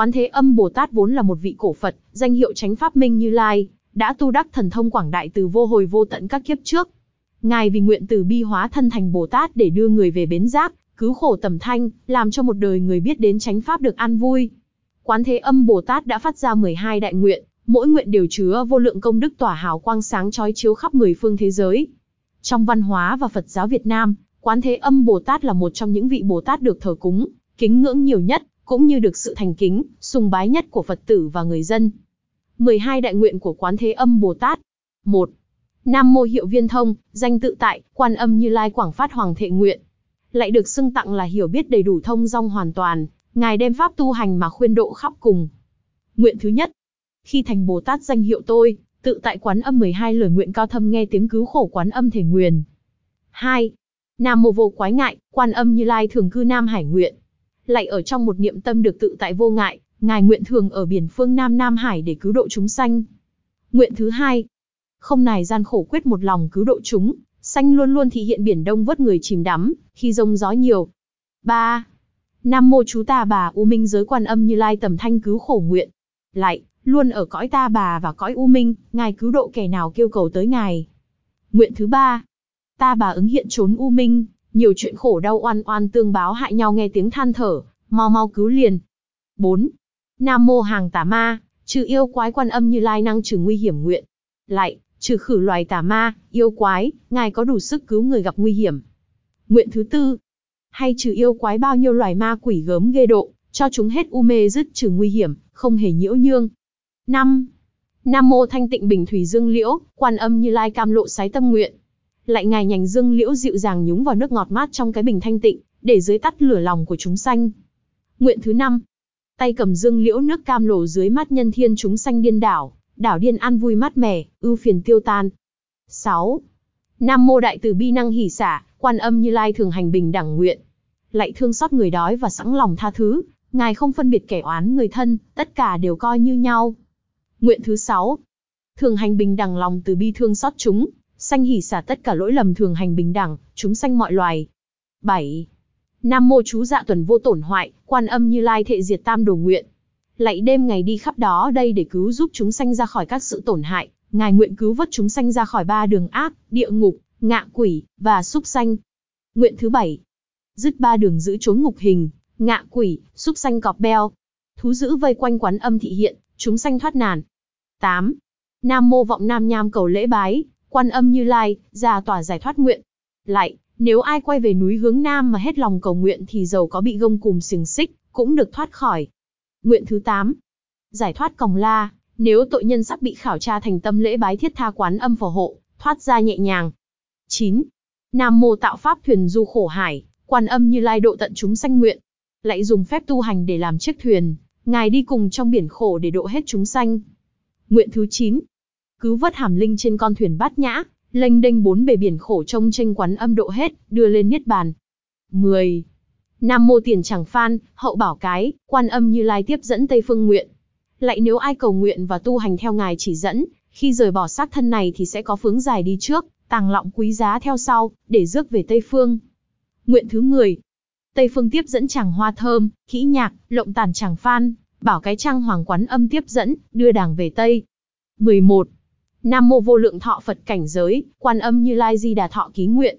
Quán Thế Âm Bồ Tát vốn là một vị cổ Phật, danh hiệu Chánh Pháp Minh Như Lai, đã tu đắc thần thông quảng đại từ vô hồi vô tận các kiếp trước. Ngài vì nguyện từ bi hóa thân thành Bồ Tát để đưa người về bến giác, cứu khổ tầm thanh, làm cho một đời người biết đến chánh pháp được an vui. Quán Thế Âm Bồ Tát đã phát ra 12 đại nguyện, mỗi nguyện đều chứa vô lượng công đức tỏa hào quang sáng chói chiếu khắp mười phương thế giới. Trong văn hóa và Phật giáo Việt Nam, Quán Thế Âm Bồ Tát là một trong những vị Bồ Tát được thờ cúng, kính ngưỡng nhiều nhất, cũng như được sự thành kính, sùng bái nhất của Phật tử và người dân. 12 đại nguyện của Quán Thế Âm Bồ Tát 1. Nam Mô Hiệu Viên Thông, danh tự tại, quan âm như lai quảng phát hoàng thệ nguyện. Lại được xưng tặng là hiểu biết đầy đủ thông dong hoàn toàn, Ngài đem pháp tu hành mà khuyên độ khắp cùng. Nguyện thứ nhất. Khi thành Bồ Tát danh hiệu tôi, tự tại quán âm 12 lời nguyện cao thâm nghe tiếng cứu khổ quán âm thể nguyền. 2. Nam Mô Vô Quái Ngại, quan âm như lai thường cư Nam Hải nguyện. Lại ở trong một niệm tâm được tự tại vô ngại, Ngài nguyện thường ở biển phương Nam Nam Hải để cứu độ chúng sanh. Nguyện thứ hai, không nài gian khổ quyết một lòng cứu độ chúng, sanh luôn luôn thị hiện biển đông vớt người chìm đắm, khi rông gió nhiều. 3. Nam mô chú ta bà U Minh giới quan âm như lai tầm thanh cứu khổ nguyện. Lại, luôn ở cõi ta bà và cõi U Minh, ngài cứu độ kẻ nào kêu cầu tới ngài. Nguyện thứ ba, ta bà ứng hiện trốn U Minh, nhiều chuyện khổ đau oan oan tương báo hại nhau nghe tiếng than thở, mau mau cứu liền. 4. Nam mô hàng tà ma, trừ yêu quái quan âm như lai năng trừ nguy hiểm nguyện. Lại, trừ khử loài tà ma, yêu quái, ngài có đủ sức cứu người gặp nguy hiểm. Nguyện thứ tư, hay trừ yêu quái bao nhiêu loài ma quỷ gớm ghê độ, cho chúng hết u mê dứt trừ nguy hiểm, không hề nhiễu nhương. 5. Nam mô thanh tịnh bình thủy dương liễu, quan âm như lai cam lộ sái tâm nguyện. Lại ngài nhành dương liễu dịu dàng nhúng vào nước ngọt mát trong cái bình thanh tịnh, để dưới tắt lửa lòng của chúng sanh. Nguyện thứ năm, tay cầm dương liễu nước cam lồ dưới mắt nhân thiên chúng sanh điên đảo, đảo điên an vui mát mẻ, ưu phiền tiêu tan. 6. Nam mô đại từ bi năng hỷ xả, quan âm như lai thường hành bình đẳng nguyện. Lại thương xót người đói và sẵn lòng tha thứ, ngài không phân biệt kẻ oán người thân, tất cả đều coi như nhau. Nguyện thứ 6. Thường hành bình đẳng lòng từ bi thương xót chúng, sanh hỷ xả tất cả lỗi lầm thường hành bình đẳng, chúng sanh mọi loài. 7. Nam mô chú dạ tuần vô tổn hoại, quan âm như lai thệ diệt tam đồ nguyện. Lạy đêm ngày đi khắp đó đây để cứu giúp chúng sanh ra khỏi các sự tổn hại, ngài nguyện cứu vớt chúng sanh ra khỏi ba đường ác, địa ngục, ngạ quỷ, và súc sanh. Nguyện thứ bảy. Dứt ba đường giữ trốn ngục hình, ngạ quỷ, súc sanh cọp beo. Thú giữ vây quanh quán âm thị hiện, chúng sanh thoát nàn. 8. Nam mô vọng nam nham cầu lễ bái, quan âm như lai, ra tỏa giải thoát nguyện. Lại, nếu ai quay về núi hướng Nam mà hết lòng cầu nguyện thì dầu có bị gông cùm xiềng xích, cũng được thoát khỏi. Nguyện thứ 8. Giải thoát còng la, nếu tội nhân sắp bị khảo tra thành tâm lễ bái thiết tha quán âm phò hộ, thoát ra nhẹ nhàng. 9. Nam mô tạo pháp thuyền du khổ hải, quan âm như lai độ tận chúng sanh nguyện. Lại dùng phép tu hành để làm chiếc thuyền, ngài đi cùng trong biển khổ để độ hết chúng sanh. Nguyện thứ 9. Cứu vớt hàm linh trên con thuyền bát nhã, lênh đênh bốn bề biển khổ trông tranh quán âm độ hết, đưa lên niết bàn. 10. Nam mô tiền chẳng phan, hậu bảo cái, quan âm như lai tiếp dẫn Tây Phương nguyện. Lại nếu ai cầu nguyện và tu hành theo ngài chỉ dẫn, khi rời bỏ xác thân này thì sẽ có phướng dài đi trước, tàng lọng quý giá theo sau, để rước về Tây Phương. Nguyện thứ 10. Tây Phương tiếp dẫn chàng hoa thơm, kỹ nhạc, lộng tàn chàng phan, bảo cái trang hoàng quán âm tiếp dẫn, đưa đàng về Tây. 11. Nam mô vô lượng thọ Phật cảnh giới, quan âm như lai di đà thọ ký nguyện.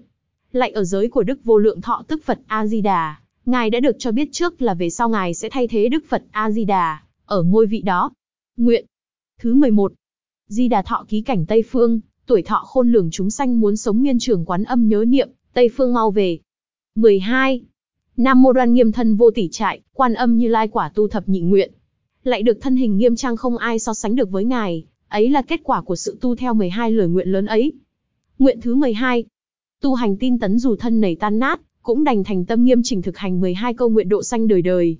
Lại ở giới của Đức vô lượng thọ tức Phật A-di-đà, Ngài đã được cho biết trước là về sau Ngài sẽ thay thế Đức Phật A-di-đà, ở ngôi vị đó. Nguyện. Thứ 11. Di đà thọ ký cảnh Tây Phương, tuổi thọ khôn lường chúng sanh muốn sống nguyên trường quán âm nhớ niệm, Tây Phương mau về. 12. Nam mô đoan nghiêm thân vô tỷ trại, quan âm như lai quả tu thập nhị nguyện. Lại được thân hình nghiêm trang không ai so sánh được với Ngài, Ấy là kết quả của sự tu theo 12 lời nguyện lớn ấy. Nguyện thứ 12. Tu hành tin tấn dù thân nảy tan nát, cũng đành thành tâm nghiêm chỉnh thực hành 12 câu nguyện độ sanh đời đời.